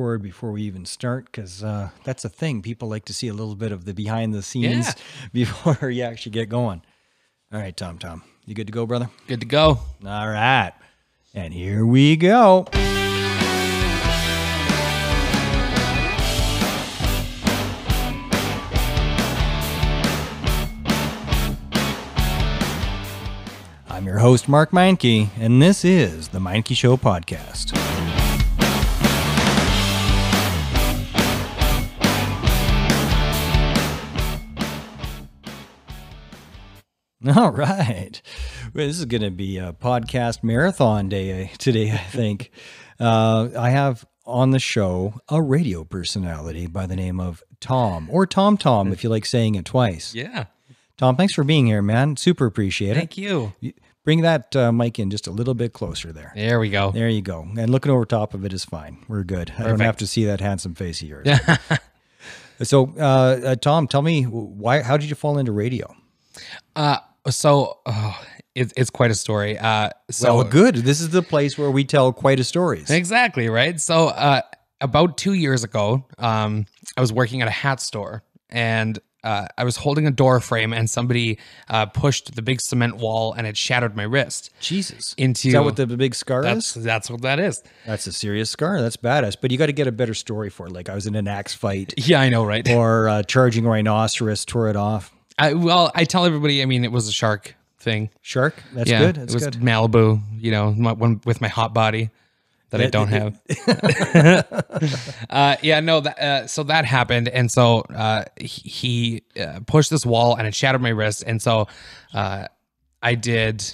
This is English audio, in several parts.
record before we even start because uh, that's a thing. People like to see a little bit of the behind the scenes Yeah. before you actually get going. All right, Tom, Tom, you good to go, brother? Good to go. All right, and here we go. I'm your host, Mark Meincke, and this is the Meincke Show podcast. All right. Well, this is going to be a podcast marathon day today, I think. Uh, I have on the show a radio personality by the name of Tom, or Tom Tom, if you like saying it twice. Yeah. Tom, thanks for being here, man. Super appreciate it. Thank you. Bring that uh, mic in just a little bit closer there. There we go. There you go. And looking over top of it is fine. We're good. I don't have to see that handsome face of yours. so, uh, uh, Tom, tell me why? How did you fall into radio? Uh, so oh, it, it's quite a story. Uh, so well, good. This is the place where we tell quite a stories. exactly right. So uh, about two years ago, um, I was working at a hat store and. Uh, I was holding a door frame and somebody uh, pushed the big cement wall and it shattered my wrist. Jesus. Into- is that what the big scar That's is? that's what that is. That's a serious scar. That's badass. But you got to get a better story for it. Like I was in an axe fight Yeah, I know, right? or uh, charging rhinoceros, tore it off. I, well, I tell everybody. I mean, it was a shark thing. Shark. That's yeah, good. That's it was good. Malibu. You know, my, one with my hot body that I don't have. uh, yeah, no. That, uh, so that happened, and so uh, he he, uh, pushed this wall, and it shattered my wrist, and so uh, I did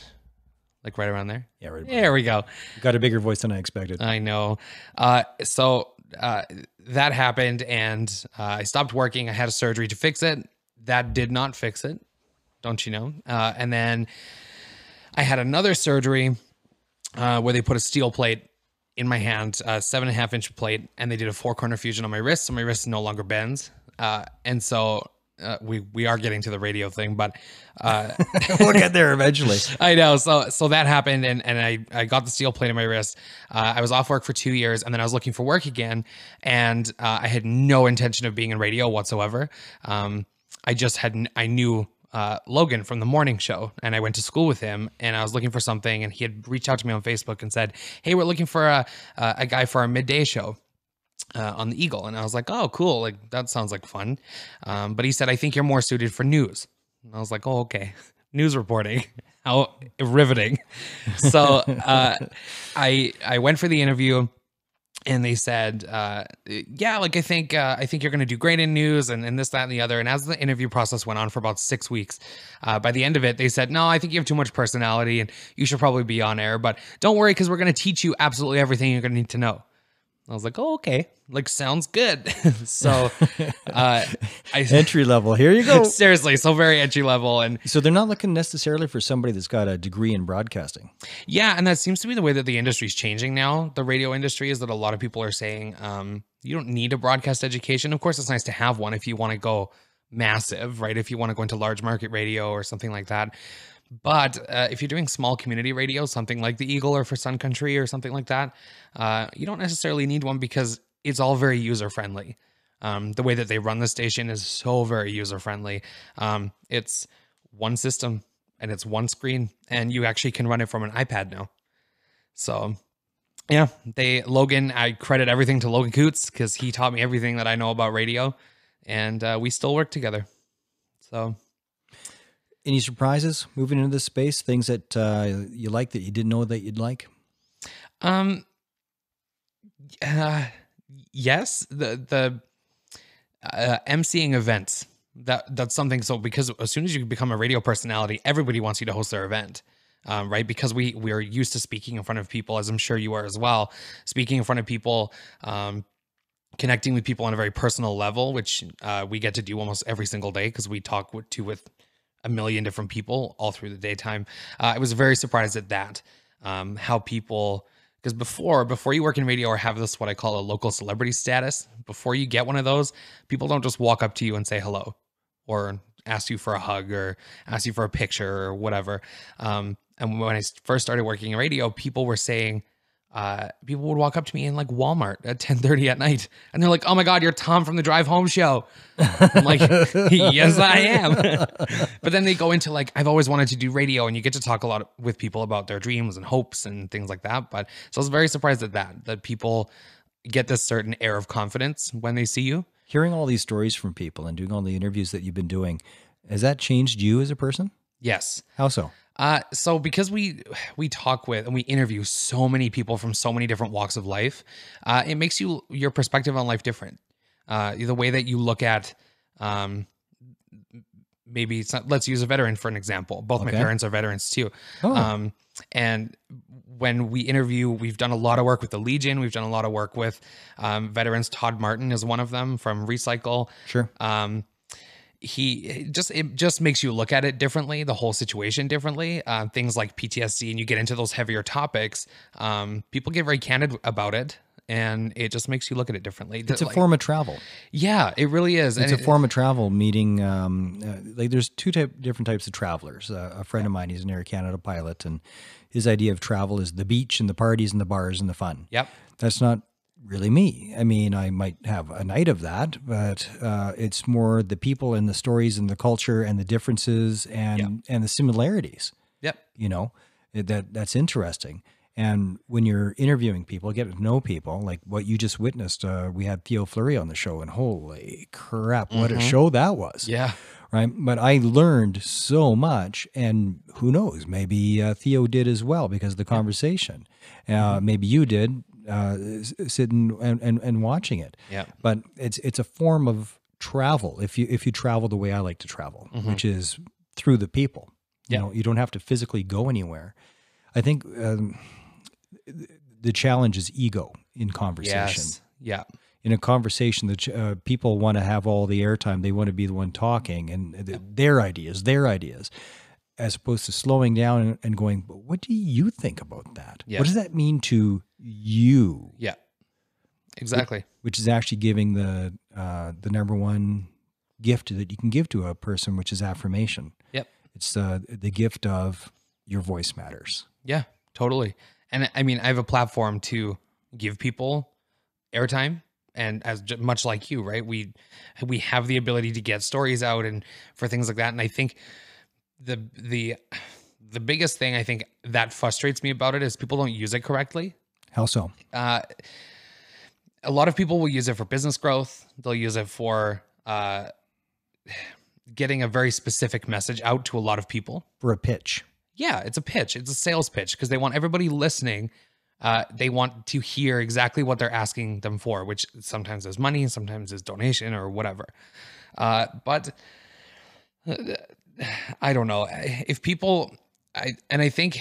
like right around there. Yeah, right. There we go. You got a bigger voice than I expected. I know. Uh, so uh, that happened, and uh, I stopped working. I had a surgery to fix it. That did not fix it. Don't you know? Uh, and then I had another surgery uh, where they put a steel plate in my hand, a seven and a half inch plate, and they did a four corner fusion on my wrist, so my wrist no longer bends. Uh, and so uh, we we are getting to the radio thing, but uh, we'll get there eventually. I know. So so that happened, and and I I got the steel plate in my wrist. Uh, I was off work for two years, and then I was looking for work again, and uh, I had no intention of being in radio whatsoever. Um, I just had I knew. Uh, Logan from the morning show, and I went to school with him, and I was looking for something, and he had reached out to me on Facebook and said, "Hey, we're looking for a a, guy for our midday show." uh, on the Eagle, and I was like, "Oh, cool! Like that sounds like fun." Um, but he said, "I think you're more suited for news." And I was like, "Oh, okay, news reporting, how riveting." So uh, I I went for the interview, and they said, uh, "Yeah, like I think uh, I think you're going to do great in news, and, and this, that, and the other." And as the interview process went on for about six weeks, uh, by the end of it, they said, "No, I think you have too much personality, and you should probably be on air. But don't worry, because we're going to teach you absolutely everything you're going to need to know." I was like, oh, okay. Like, sounds good. so, uh, I Entry level. Here you go. seriously, so very entry level. And So they're not looking necessarily for somebody that's got a degree in broadcasting. yeah, and that seems to be the way that the industry is changing now. The radio industry is that a lot of people are saying, um, you don't need a broadcast education. Of course, it's nice to have one if you want to go massive, right? If you want to go into large market radio or something like that. But uh, if you're doing small community radio, something like the Eagle or for Sun Country or something like that, uh, you don't necessarily need one because it's all very user friendly. Um, the way that they run the station is so very user friendly. Um, it's one system and it's one screen, and you actually can run it from an iPad now. So, yeah, they Logan. I credit everything to Logan Coots because he taught me everything that I know about radio, and uh, we still work together. So Any surprises moving into this space? Things that uh, you like that you didn't know that you'd like? Um. Uh, yes, the the uh, emceeing events. That that's something. So because as soon as you become a radio personality, everybody wants you to host their event, um, right? Because we we are used to speaking in front of people, as I'm sure you are as well. Speaking in front of people, um, connecting with people on a very personal level, which uh, we get to do almost every single day because we talk with, to with a million different people all through the daytime. Uh, I was very surprised at that. Um, how people because before before you work in radio or have this what I call a local celebrity status, before you get one of those, people don't just walk up to you and say hello or ask you for a hug or ask you for a picture or whatever. Um, and when I first started working in radio, people were saying, uh, people would walk up to me in like Walmart at 10:30 at night, and they're like, "Oh my God, you're Tom from the Drive Home Show." I'm like, "Yes, I am." but then they go into like, "I've always wanted to do radio," and you get to talk a lot with people about their dreams and hopes and things like that. But so I was very surprised at that that people get this certain air of confidence when they see you. Hearing all these stories from people and doing all the interviews that you've been doing, has that changed you as a person? Yes. How so? Uh, so because we we talk with and we interview so many people from so many different walks of life, uh, it makes you your perspective on life different. Uh, the way that you look at, um, maybe it's not, let's use a veteran for an example. Both my parents are veterans too. Oh. Um, and when we interview, we've done a lot of work with the Legion. We've done a lot of work with um, veterans. Todd Martin is one of them from Recycle Sure. um he just it just makes you look at it differently the whole situation differently uh, things like ptsd and you get into those heavier topics um people get very candid about it and it just makes you look at it differently It's a Like- form of travel. yeah it really is It's and a it- form of travel, meeting um, uh, like there's two type, different types of travelers. Uh, a friend of mine, he's an Air Canada pilot, and his idea of travel is the beach and the parties and the bars and the fun. yep That's not really me. I mean, I might have a night of that, but uh, it's more the people and the stories and the culture and the differences and and the similarities. yep You know, that that's interesting. And when you're interviewing people, get to know people, like what you just witnessed, uh, we had Theo Fleury on the show, and holy crap, what a show that was! yeah Right, but I learned so much, and who knows, maybe uh, Theo did as well because of the conversation. Uh, maybe you did, uh, sitting and, and, and watching it. yeah But it's it's a form of travel. If you if you travel the way I like to travel, which is through the people. You Mm-hmm. Yeah. know, you don't have to physically go anywhere. I think um, the challenge is ego in conversation. yes yeah In a conversation, that uh, people want to have all the airtime. They want to be the one talking and th- their ideas, their ideas, as opposed to slowing down and, going. But what do you think about that? Yeah. What does that mean to you? yeah exactly which is actually giving the uh, the number one gift that you can give to a person, which is affirmation. yep It's uh, the gift of your voice matters. Yeah, totally. And I mean, I have a platform to give people airtime, and as much like you, right? We we have the ability to get stories out and for things like that. And I think the the the biggest thing I think that frustrates me about it is people don't use it correctly. How so? Uh, a lot of people will use it for business growth. They'll use it for uh, getting a very specific message out to a lot of people. For a pitch, Yeah, it's a pitch. It's a sales pitch because they want everybody listening. Uh, they want to hear exactly what they're asking them for, which sometimes is money, sometimes is donation or whatever. Uh, but uh, I don't know if people. I and I think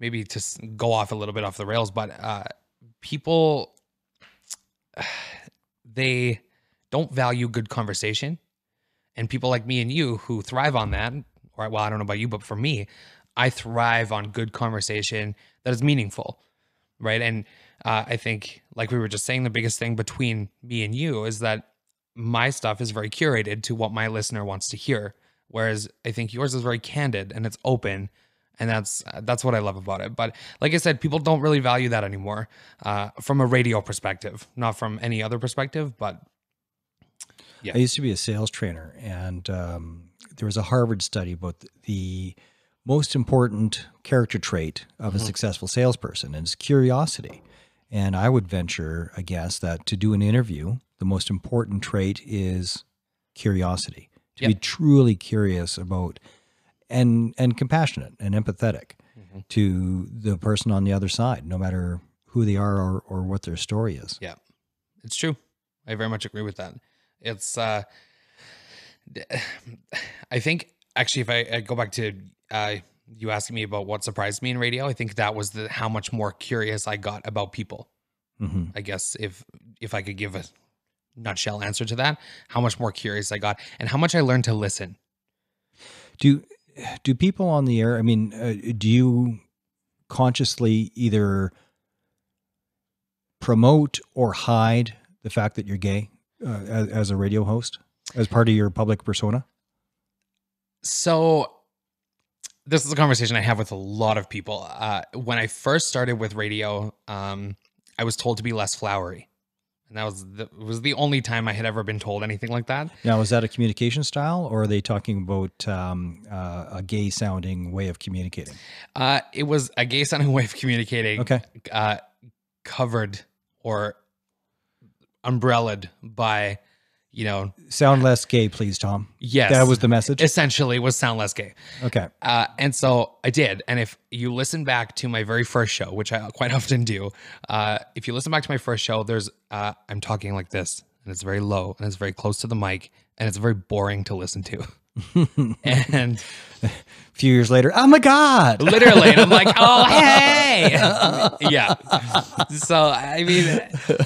maybe to go off a little bit off the rails, but uh, people they don't value good conversation, and people like me and you who thrive on that. Or well, I don't know about you, but for me, I thrive on good conversation that is meaningful, right? And uh, I think, like we were just saying, the biggest thing between me and you is that my stuff is very curated to what my listener wants to hear, whereas I think yours is very candid and it's open, and that's that's what I love about it. But like I said, people don't really value that anymore uh, from a radio perspective, not from any other perspective. But Yeah. I used to be a sales trainer, and um, there was a Harvard study about the most important character trait of a successful salesperson, and it's curiosity. And I would venture a guess that to do an interview, the most important trait is curiosity. To be truly curious about and and compassionate and empathetic to the person on the other side, no matter who they are or, or what their story is. Yeah, it's true. I very much agree with that. It's, uh, I think actually, if I, I go back to uh, you asking me about what surprised me in radio, I think that was the how much more curious I got about people. hmm I guess if if I could give a nutshell answer to that, how much more curious I got, and how much I learned to listen. Do do people on the air? I mean, uh, do you consciously either promote or hide the fact that you're gay uh, as, as a radio host, as part of your public persona? So this is a conversation I have with a lot of people. Uh, when I first started with radio, um, I was told to be less flowery, and that was the, was the only time I had ever been told anything like that. Now, is that a communication style, or are they talking about um, uh, a gay sounding way of communicating? Uh, it was a gay sounding way of communicating. Okay. Uh, covered or umbrellaed by, you know, Sound less gay, please, Tom. yes, That was the message. essentially was sound less gay. Okay. Uh, and so I did. And if you listen back to my very first show, which I quite often do, uh, if you listen back to my first show, there's uh, I'm talking like this, and it's very low, and it's very close to the mic, and it's very boring to listen to. and A few years later, oh my God. literally, and I'm like, oh hey, yeah. So I mean,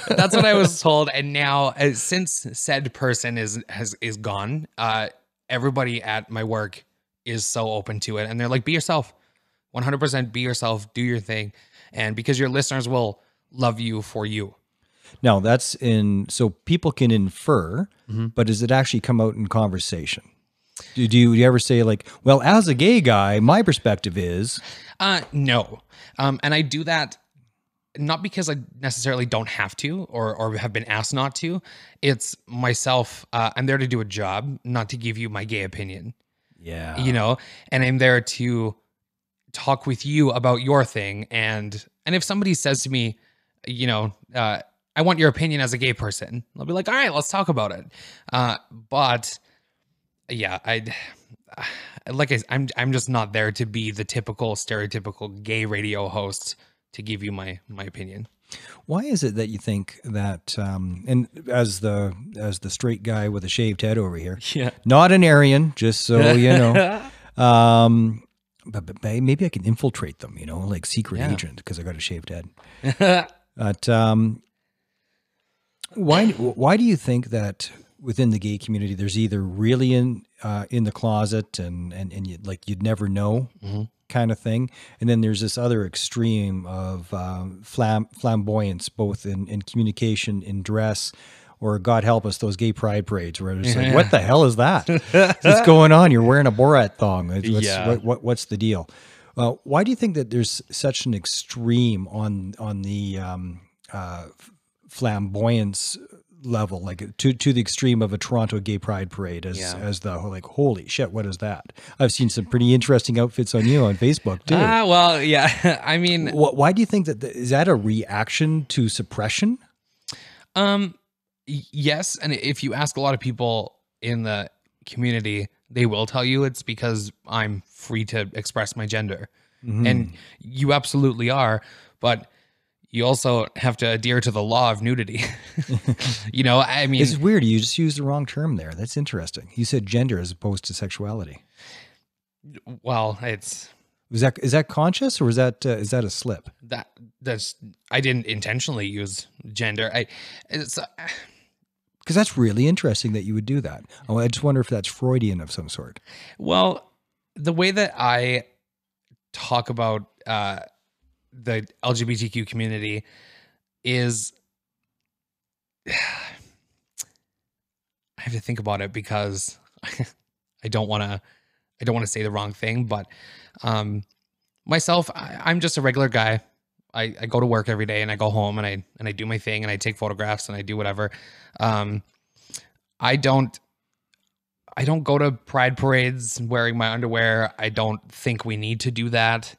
that's what I was told. And now, uh, since said person is has is gone, uh, everybody at my work is so open to it, and they're like, be yourself, 100% be yourself, do your thing, and because your listeners will love you for you. Now, that's in, so people can infer, Mm-hmm. but does it actually come out in conversation? Do, do, you, do you ever say, like, well, as a gay guy, my perspective is, Uh, no. Um, and I do that not because I necessarily don't have to or or have been asked not to. It's myself. Uh, I'm there to do a job, not to give you my gay opinion. yeah. You know, and I'm there to talk with you about your thing. And and if somebody says to me, you know, uh, I want your opinion as a gay person, I'll be like, all right, let's talk about it. Uh, but yeah, I like I, I'm I'm just not there to be the typical stereotypical gay radio host to give you my my opinion. Why is it that you think that, um, and as the as the straight guy with a shaved head over here, Yeah. not an Aryan, just so you know, um, but, but maybe I can infiltrate them, you know, like secret Yeah. agent because I got a shaved head. But um, why why do you think that within the gay community there's either really in uh, in the closet and and and you, like you'd never know Mhm. kind of thing, and then there's this other extreme of um, flam- flamboyance, both in in communication, in dress. Or God help us, those gay pride parades where it's like, what the hell is that? What's going on? You're wearing a Borat thong. What's, Yeah. what, what, what's the deal? Uh, why do you think that there's such an extreme on on the um, uh, flamboyance level, like to to the extreme of a Toronto gay pride parade, as Yeah. as the like, holy shit, what is that? I've seen some pretty interesting outfits on you on Facebook too. Ah, well, yeah. I mean, Wh- why do you think that the, is that a reaction to suppression? Um, yes, and if you ask a lot of people in the community, they will tell you it's because I'm free to express my gender, Mm-hmm. and you absolutely are. But you also have to adhere to the law of nudity. you know, I mean, It's weird. You just used the wrong term there. That's interesting. You said gender as opposed to sexuality. well, it's Was that is that conscious or is that uh, is that a slip? that that's I didn't intentionally use gender. I it's uh, Because that's really interesting that you would do that. Oh, I just wonder if that's Freudian of some sort. Well, the way that I talk about uh, the LGBTQ community is, I have to think about it because I don't want to. I don't want to say the wrong thing, but um, myself, I, I'm just a regular guy. I, I go to work every day and I go home and I and I do my thing and I take photographs and I do whatever. Um, I don't I don't go to pride parades wearing my underwear. I don't think we need to do that.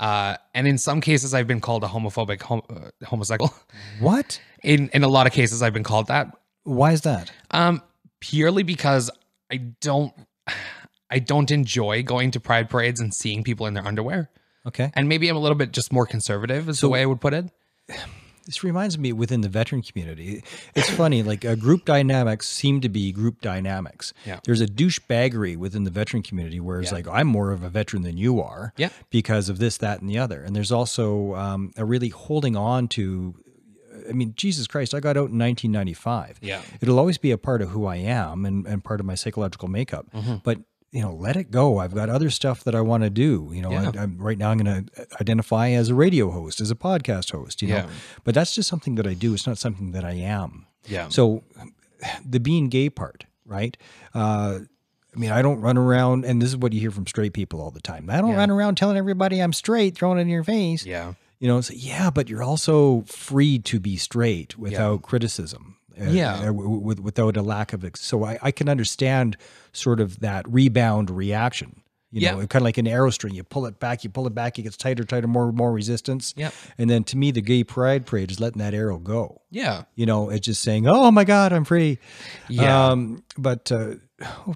Uh, and in some cases, I've been called a homophobic hom- uh, homosexual. What? In in a lot of cases, I've been called that. Why is that? Um, purely because I don't I don't enjoy going to pride parades and seeing people in their underwear. Okay. And maybe I'm a little bit just more conservative, is the way I would put it. This reminds me within the veteran community. It's funny, like uh, group dynamics seem to be group dynamics. Yeah. There's a douchebaggery within the veteran community where it's Yeah. like, I'm more of a veteran than you are Yeah. because of this, that, and the other. And there's also um, a really holding on to, I mean, Jesus Christ, I got out in 1995. Yeah. It'll always be a part of who I am and, and part of my psychological makeup. Mm-hmm. But you know, let it go. I've got other stuff that I want to do. You know, Yeah. I, I'm, right now I'm going to identify as a radio host, as a podcast host. You know, Yeah. but that's just something that I do. It's not something that I am. Yeah. So, the being gay part, right? Uh, I mean, I don't run around, and this is what you hear from straight people all the time. I don't Yeah. run around telling everybody I'm straight, throwing it in your face. Yeah. You know, so yeah, but you're also free to be straight without criticism. Yeah. w- w- with, without a lack of. So I, I can understand sort of that rebound reaction. You know, Yeah. kind of like an arrow string. You pull it back, you pull it back, it gets tighter, tighter, more, more resistance. Yep. And then to me, the gay pride parade is letting that arrow go. Yeah. You know, it's just saying, "Oh my God, I'm free." Yeah. Um, but uh,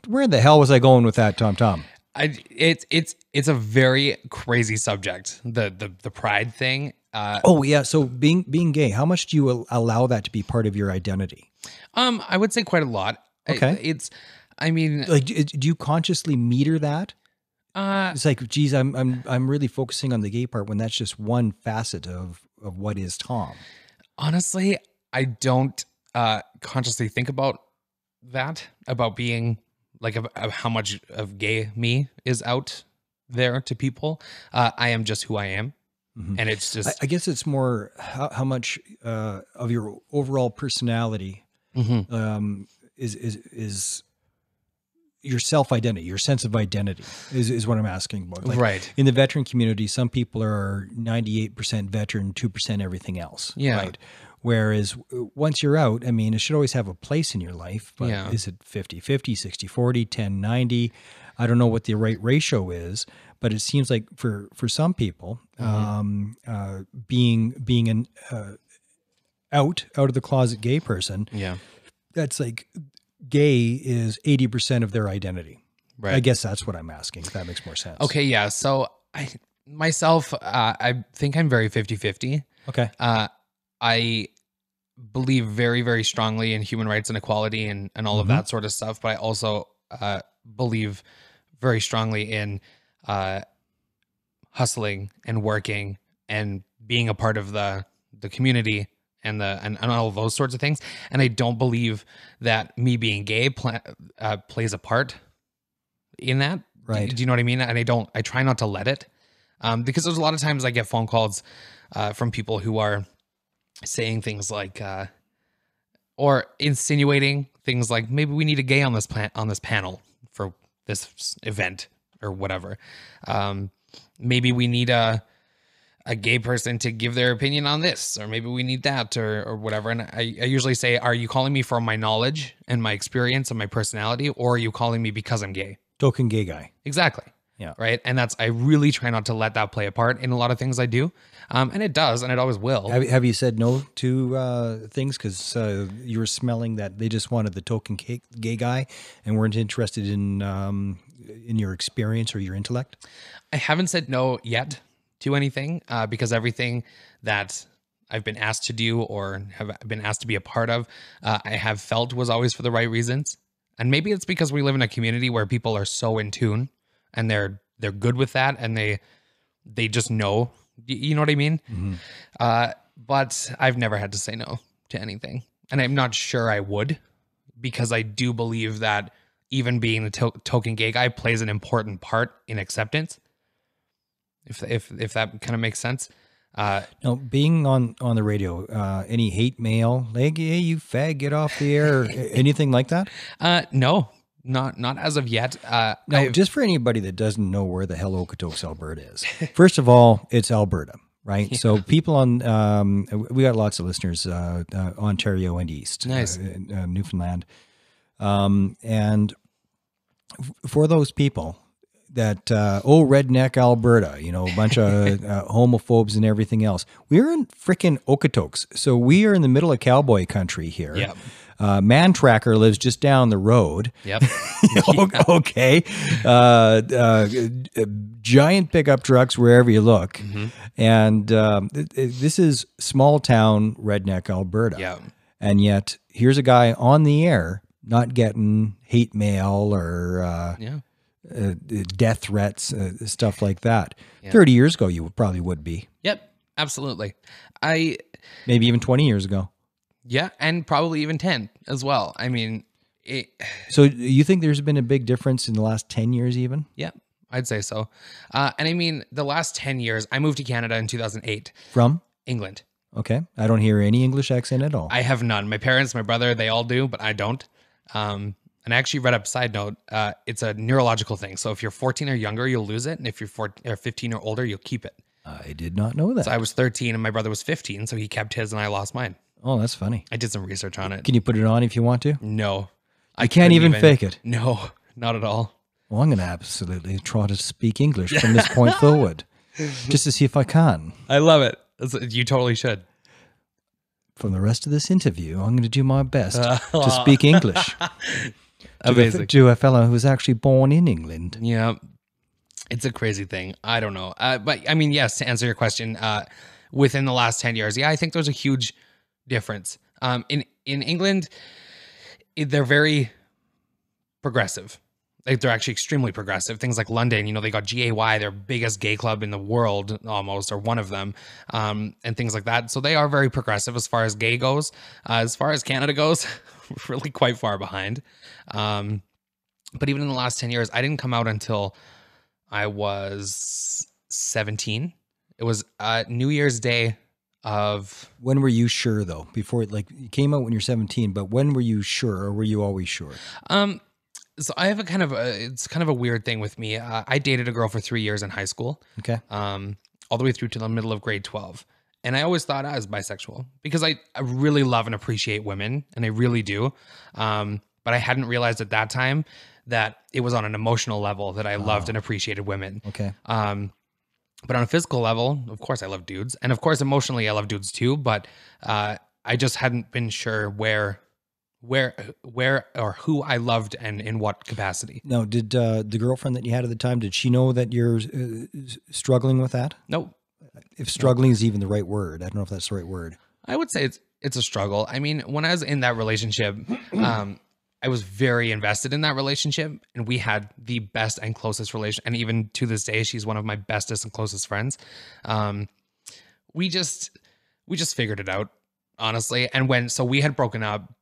where the hell was I going with that, Tom? Tom. I it's it's it's a very crazy subject. The the the pride thing. Uh, Oh yeah. So being being gay, how much do you allow that to be part of your identity? um, I would say quite a lot. I- Okay. it's, I mean, Like, do do you consciously meter that? uh, It's like, geez, I'm I'm I'm really focusing on the gay part when that's just one facet of of what is Tom. honestly, I don't uh consciously think about that about being like of, of how much of gay me is out there to people. Uh, I am just who I am, Mhm. and it's just I guess it's more how, how much uh, of your overall personality Mhm. um, is is is your self identity, your sense of identity is, is what I'm asking about. Like, right. in the veteran community, some people are 98% veteran, 2% everything else. Yeah. Right. Whereas once you're out, I mean, it should always have a place in your life, but Yeah. is it 50 50, 60 40, 10 90? I don't know what the right ratio is, but it seems like for, for some people, Mhm. um, uh, being, being an, uh, out, out of the closet gay person, Yeah. that's like gay is 80% of their identity. Right. I guess that's what I'm asking, if that makes more sense. Okay, yeah. So I myself, uh, I think I'm very 50-50. Okay. Uh, I believe very, very strongly in human rights and equality and, and all of Mhm. that sort of stuff. But I also uh, believe very strongly in uh, hustling and working and being a part of the the community and the and, and all those sorts of things. And I don't believe that me being gay pla- uh, plays a part in that. Right. Do, do you know what I mean? And I don't. I try not to let it, um, because there's a lot of times I get phone calls uh, from people who are saying things like, uh, or insinuating things like, maybe we need a gay on this plan on this panel for this event or whatever. Um, maybe we need a a gay person to give their opinion on this, or maybe we need that, or or whatever. And I, I usually say, are you calling me for my knowledge and my experience and my personality, or are you calling me because I'm gay? Token gay guy. Exactly. Yeah. Right. And that's I really try not to let that play a part in a lot of things I do, um, and it does, and it always will. Have, have you said no to uh, things because uh, you were smelling that they just wanted the token gay, gay guy and weren't interested in um, in your experience or your intellect? I haven't said no yet to anything uh, because everything that I've been asked to do or have been asked to be a part of, uh, I have felt was always for the right reasons. And maybe it's because we live in a community where people are so in tune and they're they're good with that and they they just know. You know what I mean? Uh, but I've never had to say no to anything, and I'm not sure I would because I do believe that even being the to- token gay guy plays an important part in acceptance. If if if that kind of makes sense. Uh, No, being on on the radio, uh, any hate mail, like hey, you fag, get off the air, anything like that? uh, no, not not as of yet. Uh, Now, I've- just for anybody that doesn't know where the hell Okotoks, Alberta is, first of all, it's Alberta, right? So people on, um, we got lots of listeners, uh, uh, Ontario and East, Nice. uh, uh, Newfoundland, um, and for those people that uh, oh redneck Alberta, you know, a bunch of uh, homophobes and everything else. We're in freaking Okotoks, so we are in the middle of cowboy country here. Yep. Uh, Mantracker lives just down the road. yep. okay. Uh, uh, giant pickup trucks wherever you look. Mm-hmm. And um, th- th- this is small town redneck Alberta. Yeah. And yet, here's a guy on the air not getting hate mail or uh, Yeah. uh, death threats, uh, stuff like that. Yeah. 30 years ago, you probably would be. Yep. Absolutely. I Maybe even 20 years ago. yeah, and probably even ten as well. I mean, it, So, you think there's been a big difference in the last 10 years, even? yeah, I'd say so. Uh, and I mean, the last ten years, I moved to Canada in 2008, From? England. Okay. I don't hear any English accent at all. I have none. My parents, my brother, they all do, but I don't. Um, And I actually read up side note, uh, it's a neurological thing. So if you're 14 or younger, you'll lose it, and if you're 14, or 15 or older, you'll keep it. I did not know that. So I was 13 and my brother was 15, so he kept his and I lost mine. oh, that's funny. I did some research on it. Can you put it on if you want to? No, I can't couldn't even, fake it. No, not at all. Well, I'm going to absolutely try to speak English from this point forward, just to see if I can. I love it. You totally should. From the rest of this interview, I'm going to do my best to speak English to, a, Amazing. to a fellow who was actually born in England. Yeah, it's a crazy thing. I don't know, uh, but I mean, yes. To answer your question, uh, within the last ten years, yeah, I think there's a huge difference. Um, in in England, they're very progressive. Like they're actually extremely progressive. Things like London, you know, they got GAY, their biggest gay club in the world, almost, or one of them, um, and things like that. So they are very progressive as far as gay goes. Uh, as far as Canada goes, really quite far behind. Um, but even in the last 10 years, I didn't come out until I was 17. It was uh, New Year's Day of When were you sure, though? Before, it like, you came out when you're 17, but when were you sure, or were you always sure? um so I have a kind of a, it's kind of a weird thing with me. Uh, I dated a girl for 3 years in high school. Okay. um, all the way through to the middle of grade 12. And I always thought I was bisexual because I, I really love and appreciate women, and I really do. Um, but I hadn't realized at that time that it was on an emotional level that I loved and appreciated women. Okay. Um, but on a physical level, of course, I love dudes, and of course, emotionally, I love dudes too. But uh, I just hadn't been sure where, where, where, or who I loved and in what capacity. No, did uh, the girlfriend that you had at the time, did she know that you're uh, struggling with that? Nope. If struggling is even the right word, I don't know if that's the right word. I would say it's it's a struggle. I mean, when I was in that relationship, um, I was very invested in that relationship, and we had the best and closest relation. And even to this day, she's one of my bestest and closest friends. Um, we just we just figured it out, honestly. And when so we had broken up,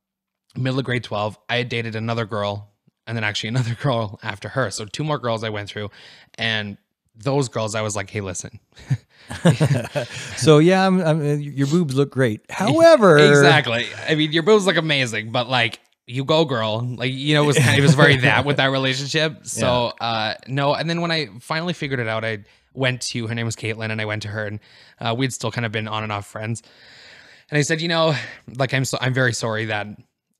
middle of grade twelve, I had dated another girl, and then actually another girl after her. So two more girls I went through, and those girls, I was like, hey, listen, So yeah, I'm, I'm, uh, your boobs look great. However, exactly. I mean, your boobs look amazing, but like you go, girl. Like you know, it was kind of, it was very that with that relationship. So uh, no. And then when I finally figured it out, I went to her name was Caitlin, and I went to her, and uh, we'd still kind of been on and off friends. And I said, you know, like I'm so I'm very sorry that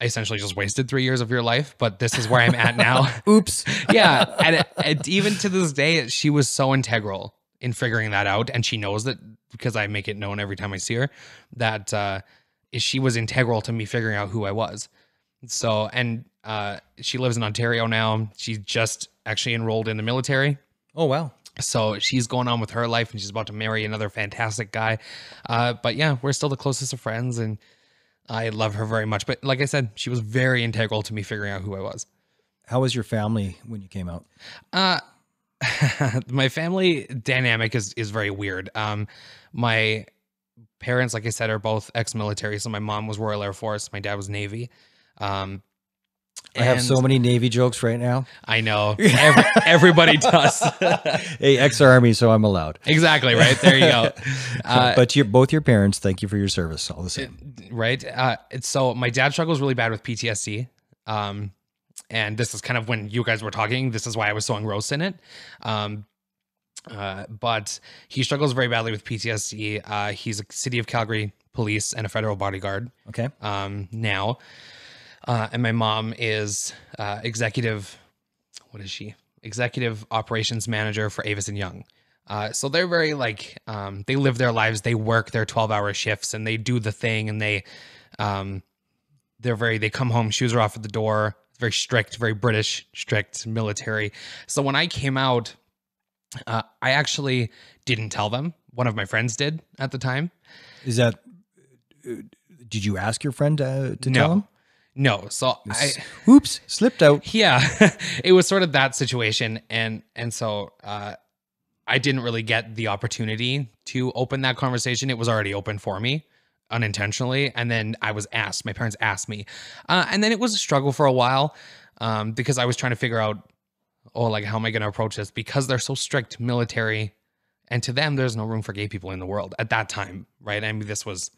I essentially just wasted three years of your life, but this is where I'm at now. Oops. yeah, and, even to this day, she was so integral in figuring that out, and she knows that because I make it known every time I see her that uh, she was integral to me figuring out who I was. So, and uh, she lives in Ontario now. She just actually enrolled in the military. Oh wow. So she's going on with her life and she's about to marry another fantastic guy. Uh, but yeah, we're still the closest of friends and I love her very much. But like I said, she was very integral to me figuring out who I was. How was your family when you came out? Uh, my family dynamic is is very weird. Um, my parents, like I said, are both ex-military. So my mom was Royal Air Force, my dad was Navy. Um, I have so many Navy jokes right now. I know Every, everybody does Hey, ex-army, so I'm allowed. exactly right. There you go. Uh, but your both your parents, thank you for your service. All the same. right? Uh, it's so my dad struggles really bad with PTSD. Um, and this is kind of when you guys were talking. This is why I was so engrossed in it. Um, uh, but he struggles very badly with PTSD. Uh, he's a city of Calgary police and a federal bodyguard Okay. um, now. Uh, and my mom is uh, executive. What is she? Executive operations manager for Avis and Young. Uh, so they're very like um, they live their lives. They work their twelve hour shifts and they do the thing and they um, they're very they come home shoes are off at the door. Very strict, very British, strict military. So when I came out, uh, I actually didn't tell them. One of my friends did at the time. Is that? uh, Did you ask your friend uh, to No. tell him? No, so I. Oops, slipped out. yeah it was sort of that situation and and so uh i didn't really get the opportunity to open that conversation it was already open for me unintentionally and then i was asked my parents asked me uh, and then it was a struggle for a while um because i was trying to figure out oh like how am i going to approach this because they're so strict military and to them there's no room for gay people in the world at that time right i mean this was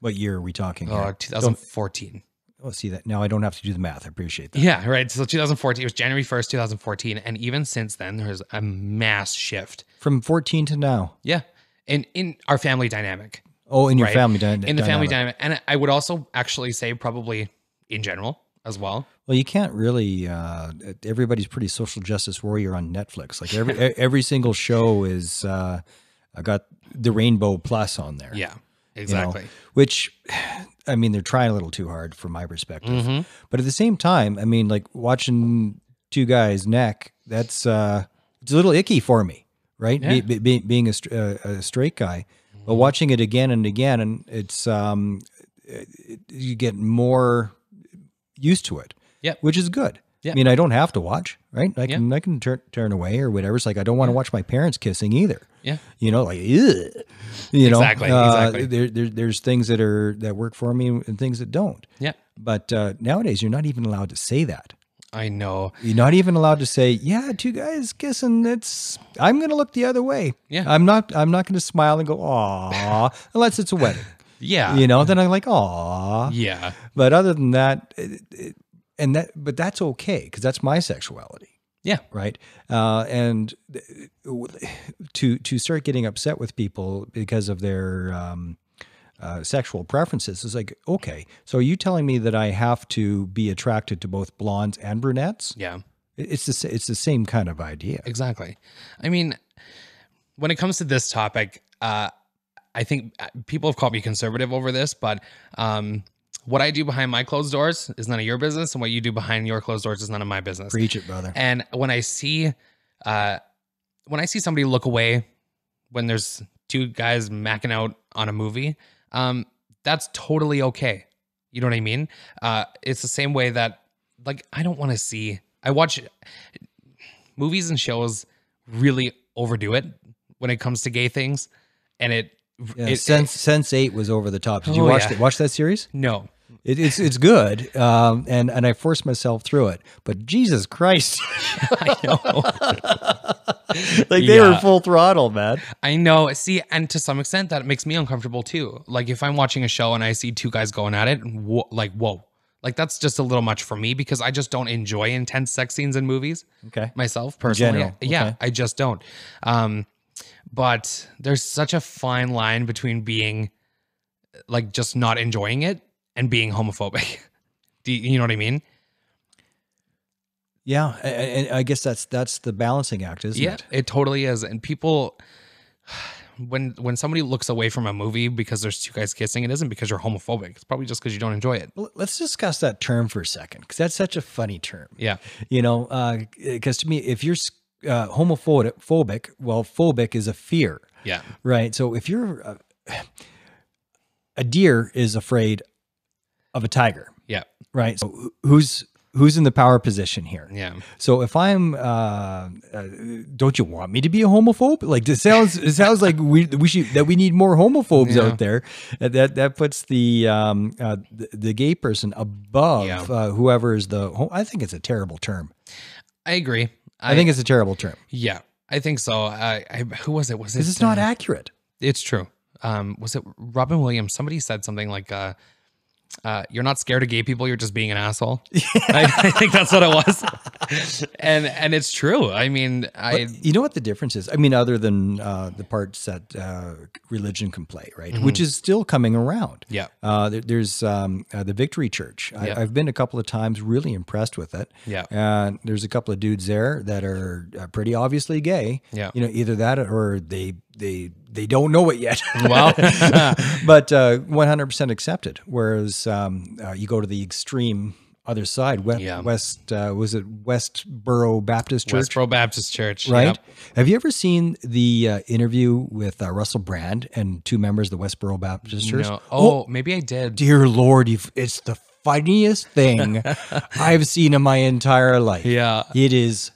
What year are we talking? uh, here? 2014 Oh, see that now I don't have to do the math. I appreciate that. Yeah, right. So 2014 it was January 1st, 2014, and even since then there's a mass shift. From 14 to now. Yeah, in in our family dynamic, Oh, in your Right. family dynamic. in the family dynamic. dynamic, and I would also actually say probably in general as well. Well, you can't really. Uh, everybody's pretty social justice warrior on Netflix. Like every every single show is uh, I got the Rainbow Plus on there. Yeah, you know, exactly. which, I mean, they're trying a little too hard from my perspective. Mm-hmm. But at the same time, I mean, like watching two guys neck. That's uh, it's a little icky for me, right? Yeah. Be, be, being a, uh, a straight guy, Mm-hmm. but watching it again and again, and it's um, it, you get more used to it. Yeah, which is good. Yeah. I mean, I don't have to watch, right? I Yeah. can I can turn turn away or whatever. It's like I don't want to watch my parents kissing either. Yeah. You know, like Ugh. you know, Exactly, uh, exactly. There, there, there's things that are that work for me and things that don't. Yeah, But uh, nowadays, you're not even allowed to say that. I know. You're not even allowed to say, "Yeah, two guys kissing." It's I'm going to look the other way. Yeah. I'm not. I'm not going to smile and go, "Aw," unless it's a wedding. Yeah, You know, then I'm like, "Aw." yeah, But other than that, it, it, and that, but that's okay because that's my sexuality, yeah, right? Uh, and to to start getting upset with people because of their um, uh, sexual preferences is like, okay, so are you telling me that I have to be attracted to both blondes and brunettes? yeah. It's the it's the same kind of idea. Exactly. I mean, when it comes to this topic, uh, I think uh, people have called me conservative over this, but um, what I do behind my closed doors is none of your business, and what you do behind your closed doors is none of my business. Preach it, brother. And when I see, uh, when I see somebody look away when there's two guys macking out on a movie, um, that's totally okay. You know what I mean? Uh, it's the same way that, like, I don't want to see. I watch movies and shows really overdo it when it comes to gay things, and it. Yeah, it- Sense Sense Eight was over the top. Did you Oh, watch yeah. that? Watch that series? no, It, it's it's good, um, and and I forced myself through it. But Jesus Christ, I know. like they were full throttle, man. I know. See, and to some extent, that makes me uncomfortable too. Like if I'm watching a show and I see two guys going at it, wh- like whoa, like that's just a little much for me because I just don't enjoy intense sex scenes in movies Okay, myself personally. general, Yeah. I just don't. Um, but there's such a fine line between being like just not enjoying it and being homophobic. Do you, you know what I mean? yeah, a- a- and I guess that's that's the balancing act, isn't yeah, it? it totally is. And people, when when somebody looks away from a movie because there's two guys kissing, it isn't because you're homophobic. It's probably just because you don't enjoy it. Well, Let's discuss that term for a second because that's such a funny term. Yeah, You know, because to me, if you're uh, homophobic, phobic, well, phobic is a fear, yeah, right? So if you're uh, a deer is afraid of a tiger, yeah, right? So who's who's in the power position here? yeah. So if I'm, uh, uh, don't you want me to be a homophobe? Like this sounds, it sounds like we we should that we need more homophobes Yeah. out there. That that puts the um uh, the, the gay person above Yeah. uh, whoever is the. ho- I think it's a terrible term. I agree. I, think it's a terrible term yeah, I think so. I, I who was it? Was it? because it's not uh, accurate. It's true. Um, was it Robin Williams? Somebody said something like, uh, uh, "You're not scared of gay people. You're just being an asshole." I, I think that's what it was, and and it's true. I mean, I You know what the difference is? I mean, other than uh, the parts that uh, religion can play, right? Which is still coming around. yeah, Uh, there, there's um, uh, the Victory Church. I, Yeah. I've been a couple of times, really impressed with it. Yeah. And there's a couple of dudes there that are uh, pretty obviously gay. Yeah. You know, either that or they they they don't know it yet. Well. but uh, 100% accepted. Whereas um, uh, you go to the extreme other side, West, Yeah. West uh, was it Westboro Baptist Church? Westboro Baptist Church, Right. Yep. Have you ever seen the uh, interview with uh, Russell Brand and two members of the Westboro Baptist Church? No. Oh, maybe I did. dear Lord, you've, it's the funniest thing I've seen in my entire life. Yeah. It is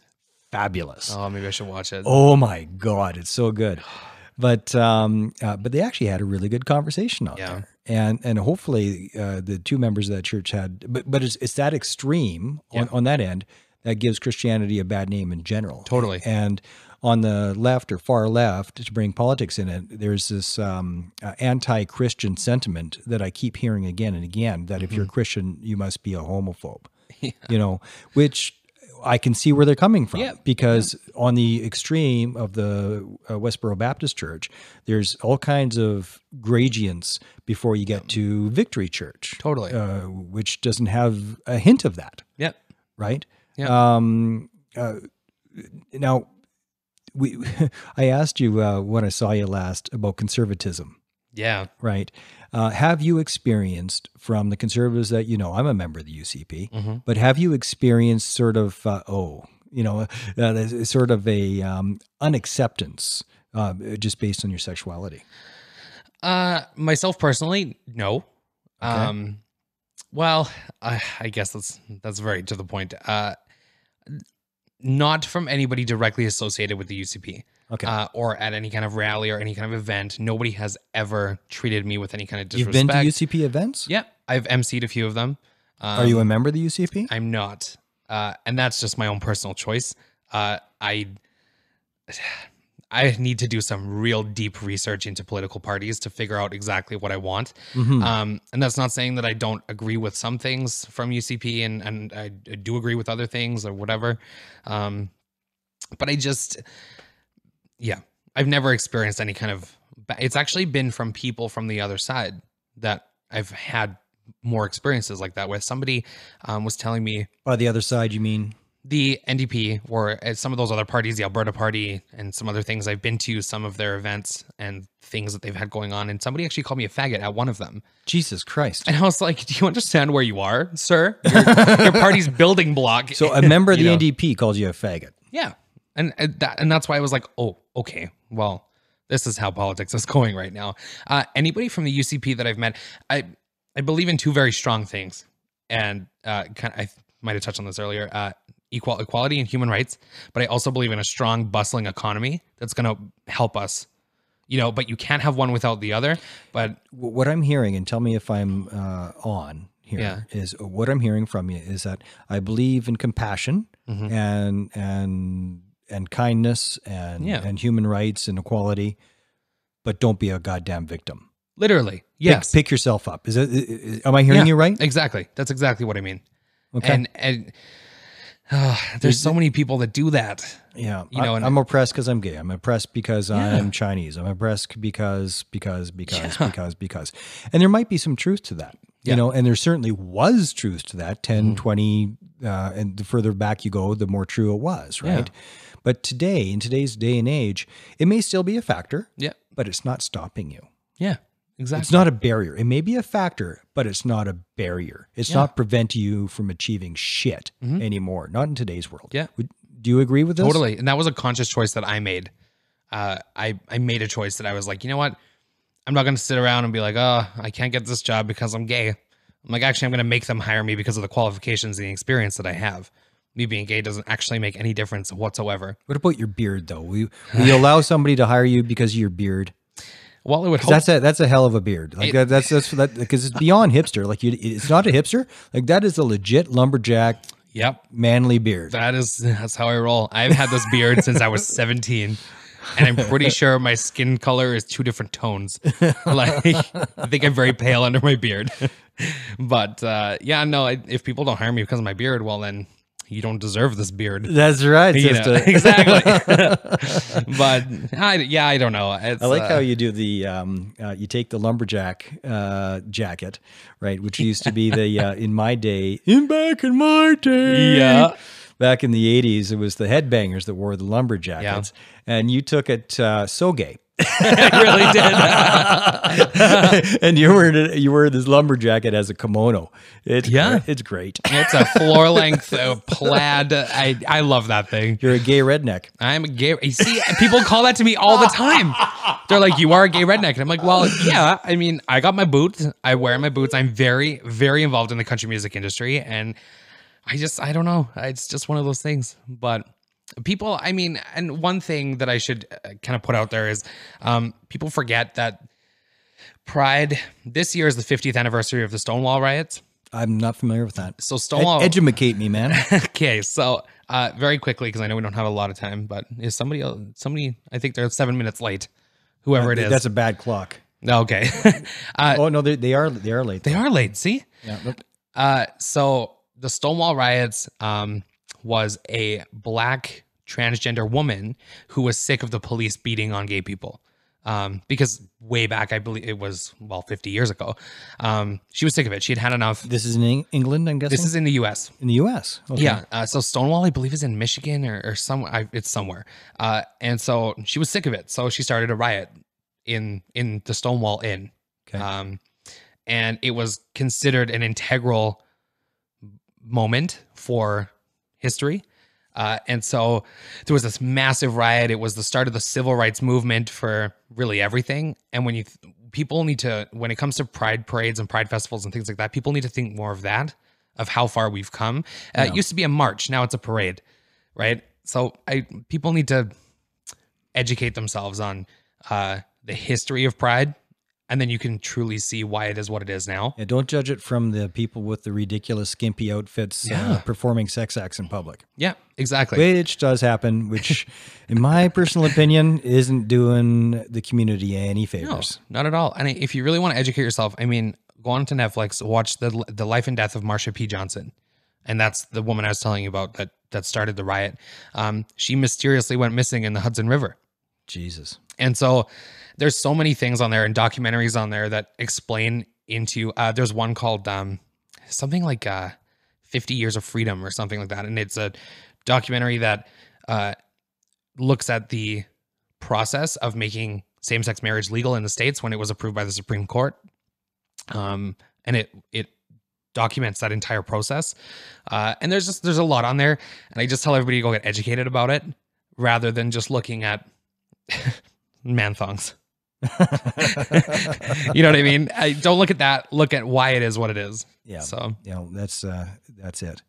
fabulous. Oh, maybe I should watch it. Oh my God, it's so good. But um, uh, but they actually had a really good conversation on Yeah. there, and and hopefully uh, the two members of that church had. But but it's it's that extreme on, Yeah. on that end that gives Christianity a bad name in general. Totally. And on the left or far left, to bring politics in it, there's this um, uh, anti-Christian sentiment that I keep hearing again and again that if you're Mm-hmm. a Christian, you must be a homophobe. You know, which I can see where they're coming from Yeah, because on the extreme of the uh, Westboro Baptist Church, there's all kinds of gradients before you get to Victory Church, Totally. uh, which doesn't have a hint of that, Yep. right? Yeah. Um, uh, now, we I asked you uh, when I saw you last about conservatism, Yeah. right? Uh, have you experienced from the conservatives that you know? I'm a member of the UCP, Mm-hmm. but have you experienced sort of uh, oh, you know, uh, sort of a um, unacceptance uh, just based on your sexuality? Uh, myself personally, no. Um, well, I, I guess that's that's very to the point. Uh, not from anybody directly associated with the UCP. Okay. Uh, or at any kind of rally or any kind of event, nobody has ever treated me with any kind of disrespect You've disrespect. been to UCP events? Yeah, I've emceed a few of them. Um, Are you a member of the UCP? I'm not, uh, and that's just my own personal choice. Uh, I I need to do some real deep research into political parties to figure out exactly what I want. Mm-hmm. Um, and that's not saying that I don't agree with some things from UCP, and and I do agree with other things or whatever. Um, but I just, yeah, I've never experienced any kind of. It's actually been from people from the other side that I've had more experiences like that with. Somebody um, was telling me By the other side, you mean? the NDP or uh, some of those other parties, the Alberta Party, and some other things. I've been to some of their events and things that they've had going on, and somebody actually called me a faggot at one of them. Jesus Christ. And I was like, "Do you understand where you are, sir? Your, your party's building block." So a member of the know? NDP calls you a faggot. Yeah, and and that and that's why I was like, "Oh, okay, well." This is how politics is going right now. Uh, anybody from the UCP that I've met, I I believe in two very strong things, and uh, kind I might have touched on this earlier. Uh, equal equality and human rights, but I also believe in a strong, bustling economy that's going to help us. You know, but you can't have one without the other. But What I'm hearing, and tell me if I'm uh, on here, Yeah. is what I'm hearing from you is that I believe in compassion Mhm. and and and kindness and Yeah. and human rights and equality, but don't be a goddamn victim. literally, Pick- yes, pick, yourself up. Is it? i- i- am I hearing Yeah. you right? exactly. That's exactly what I mean. Okay. And and uh, there's so many people that do that. Yeah, You know, I, and- I'm oppressed because I'm gay. I'm oppressed because Yeah. I'm Chinese. I'm oppressed because because because because because, and there might be some truth to that. Yeah. You know, and there certainly was truth to that 10, Mhm. 20, uh, and the further back you go, the more true it was, Yeah. right? But today, in today's day and age, it may still be a factor, Yeah, but it's not stopping you. yeah, exactly. It's not a barrier. It may be a factor, but it's not a barrier. It's Yeah. not preventing you from achieving shit Mhm. anymore. Not in today's world. Yeah. Would, do you agree with this? Totally. And that was a conscious choice that I made. Uh, I, I made a choice that I was like, you know what? I'm not going to sit around and be like, oh, I can't get this job because I'm gay. I'm like, actually, I'm going to make them hire me because of the qualifications and the experience that I have. Me being gay doesn't actually make any difference whatsoever. What about your beard, though? Will you, will you allow somebody to hire you because of your beard? Well, it would hope. That's a that's a hell of a beard. Like It- that, that's that's that because it's beyond hipster. Like you, it's not a hipster. Like that is a legit lumberjack yep. manly beard. That is that's how I roll. I've had this beard since I was 17. And I'm pretty sure my skin color is two different tones. Like I think I'm very pale under my beard. But uh, yeah, no, I, if people don't hire me because of my beard, well then you don't deserve this beard. That's right, You know, exactly. but I, yeah, I don't know. It's, I like uh, how you do the um, uh, you take the lumberjack uh, jacket, right, which used to be the uh, in my day, in back in my day, Yeah. back in the '80s, it was the headbangers that wore the lumberjackets, and you took it uh, so gay. I really did. and you were you wear this lumberjacket as a kimono. It's Yeah. great. it's great. it's a floor length uh, plaid. I I love that thing. You're a gay redneck. I'm a gay. You see, people call that to me all the time. They're like, "You are a gay redneck," and I'm like, "Well, yeah. I mean, I got my boots. I wear my boots. I'm very, very involved in the country music industry, and I just, I don't know. It's just one of those things." But people, I mean, and one thing that I should uh, kind of put out there is, um, people forget that Pride this year is the 50th anniversary of the Stonewall riots. I'm not familiar with that. So Ed- Stonewall, educate me, man. okay, so Uh, very quickly, because I know we don't have a lot of time, but is somebody else, somebody, I think they're seven minutes late. Whoever it is. That's a bad clock. okay. uh, Oh no, they, they are they are late. they are late. See? Yeah. Uh, so the Stonewall riots um, was a black transgender woman who was sick of the police beating on gay people. Um, because way back, I believe it was well 50 years ago. Um, she was sick of it. She had had enough. This is in Eng- England, I'm guessing. This is in the U.S. in the U.S. Okay. Yeah. Uh, so Stonewall, I believe, is in Michigan or, or somewhere. I, it's somewhere. Uh, and so she was sick of it. So she started a riot in in the Stonewall Inn. Okay. Um, and it was considered an integral moment for history. Uh, and so there was this massive riot. It was the start of the civil rights movement for really everything. And when you th- people need to, when it comes to pride parades and pride festivals and things like that, people need to think more of that, of how far we've come. Uh, It used to be a march, now it's a parade, right? So I people need to educate themselves on uh, the history of pride, and then you can truly see why it is what it is now. Yeah, don't judge it from the people with the ridiculous skimpy outfits uh, performing sex acts in public, Yeah, exactly. which does happen. Which, in my personal opinion, isn't doing the community any favors. No, not at all. And if you really want to educate yourself, I mean, go on to Netflix, watch the the life and death of Marsha P. Johnson, and that's the woman I was telling you about that that started the riot. Um, she mysteriously went missing in the Hudson River, Jesus. and so there's so many things on there and documentaries on there that explain into. Uh, there's one called um, something like uh, 50 Years of Freedom or something like that, and it's a documentary that uh, looks at the process of making same-sex marriage legal in the states when it was approved by the Supreme Court. Um, and it it documents that entire process. Uh, and there's just there's a lot on there, and I just tell everybody to go get educated about it rather than just looking at man thongs. you know what I mean? I don't look at that. Look at why it is what it is. Yeah. So You know, that's uh, that's it.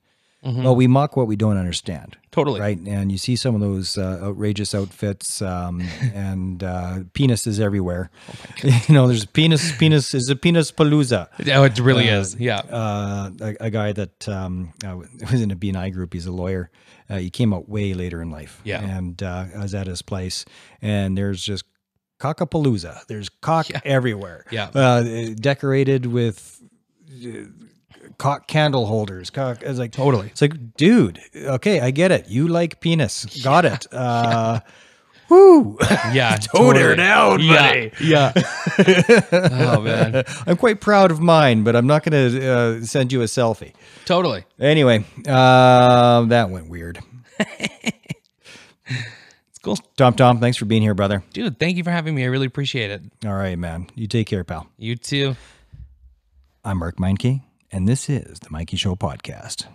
mhm. Well, we mock what we don't understand, totally. right? And you see some of those uh, outrageous outfits um, and uh, penises everywhere. you know, there's penis, penis is a penis palooza. Oh, it really is. Yeah. uh, a, a guy that um, uh, was in a BNI group. He's a lawyer. Uh, he came out way later in life. Yeah. And uh, I was at his place, and there's just cockapalooza. There's cock everywhere. Yeah. Uh, decorated with uh, cock candle holders. Cock. I was like, Totally. It's like, dude. Okay, I get it. You like penis. Got it. Uh, woo. Yeah. Tone her down, buddy. Yeah. yeah. oh man. I'm quite proud of mine, but I'm not going to uh, send you a selfie. Totally. Anyway, uh, that went weird. Cool. Tom, Tom, thanks for being here, brother. Dude, thank you for having me. I really appreciate it. All right, man. You take care, pal. You too. I'm Mark Meincke, and this is the Mikey Show podcast.